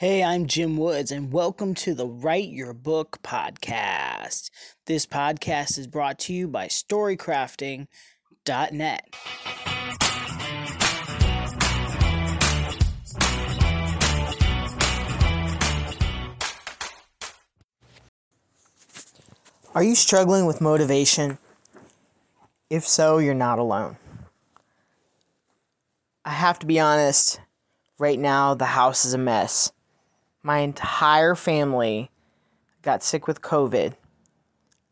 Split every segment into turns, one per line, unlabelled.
Hey, I'm Jim Woods, and welcome to the Write Your Book podcast. This podcast is brought to you by StoryCrafting.net. Are you struggling with motivation? If so, you're not alone. I have to be honest, right now the house is a mess. My entire family got sick with COVID,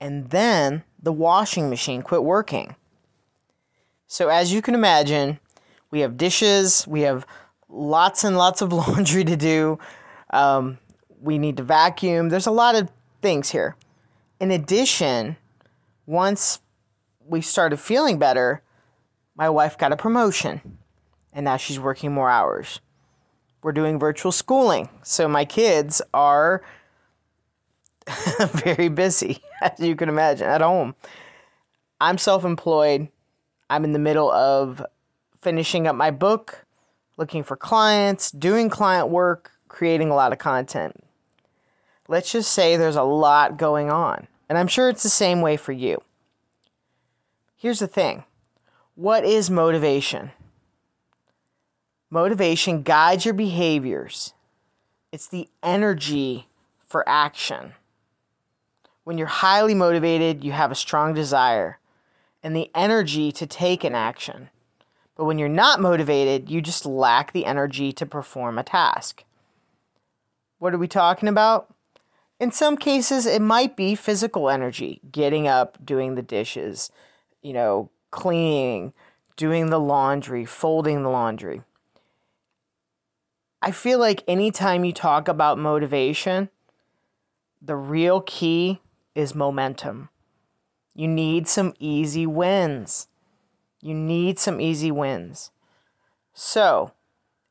and then the washing machine quit working. So, as you can imagine, we have dishes, we have lots and lots of laundry to do, um, we need to vacuum. There's a lot of things here. In addition, once we started feeling better, my wife got a promotion and now she's working more hours. We're doing virtual schooling, so my kids are very busy, as you can imagine, at home. I'm self employed. I'm in the middle of finishing up my book, looking for clients, doing client work, creating a lot of content let's just say there's a lot going on. And I'm sure it's the same way for you. Here's the thing what is motivation? Motivation guides your behaviors, it's the energy for action. When you're highly motivated, you have a strong desire and the energy to take an action. But when you're not motivated, you just lack the energy to perform a task. What are we talking about? In some cases, it might be physical energy, getting up, doing the dishes, you know, cleaning, doing the laundry, folding the laundry. I feel like anytime you talk about motivation, the real key is momentum. You need some easy wins. You need some easy wins. So,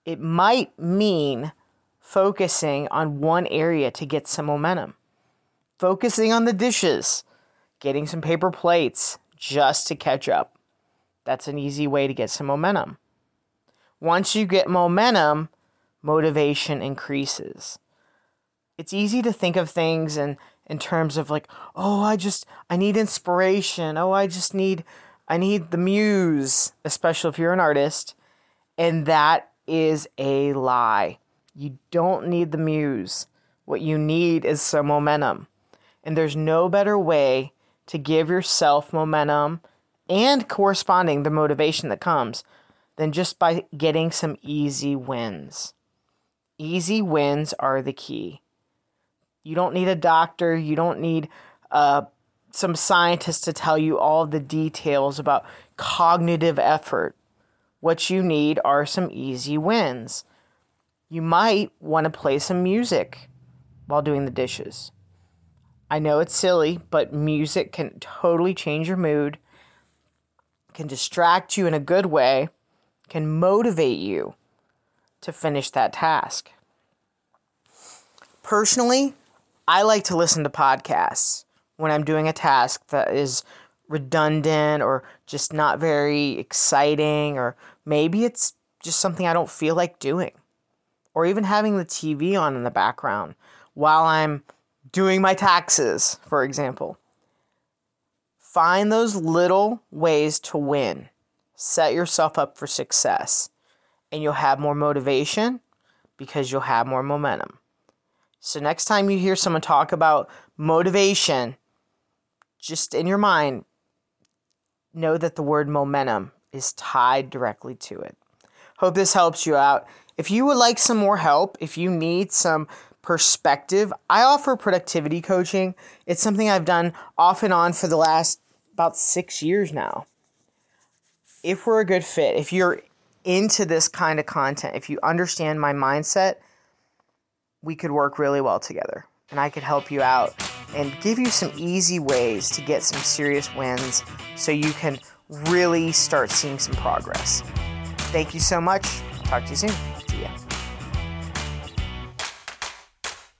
it might mean focusing on one area to get some momentum. Focusing on the dishes, getting some paper plates just to catch up. That's an easy way to get some momentum. Once you get momentum, motivation increases. It's easy to think of things in, in terms of like, oh, I just I need inspiration. Oh, I just need I need the muse, especially if you're an artist. And that is a lie. You don't need the muse. What you need is some momentum. And there's no better way to give yourself momentum and corresponding the motivation that comes than just by getting some easy wins. Easy wins are the key. You don't need a doctor, you don't need uh, some scientist to tell you all the details about cognitive effort. What you need are some easy wins you might want to play some music while doing the dishes. I know it's silly, but music can totally change your mood, can distract you in a good way, can motivate you to finish that task. Personally, I like to listen to podcasts when I'm doing a task that is redundant or just not very exciting, or maybe it's just something I don't feel like doing or even having the TV on in the background while I'm doing my taxes, for example. Find those little ways to win. Set yourself up for success, and you'll have more motivation because you'll have more momentum. So, next time you hear someone talk about motivation, just in your mind, know that the word momentum is tied directly to it. Hope this helps you out. If you would like some more help, if you need some perspective, I offer productivity coaching. It's something I've done off and on for the last about six years now. If we're a good fit, if you're into this kind of content, if you understand my mindset, we could work really well together. And I could help you out and give you some easy ways to get some serious wins so you can really start seeing some progress. Thank you so much. Talk to you soon.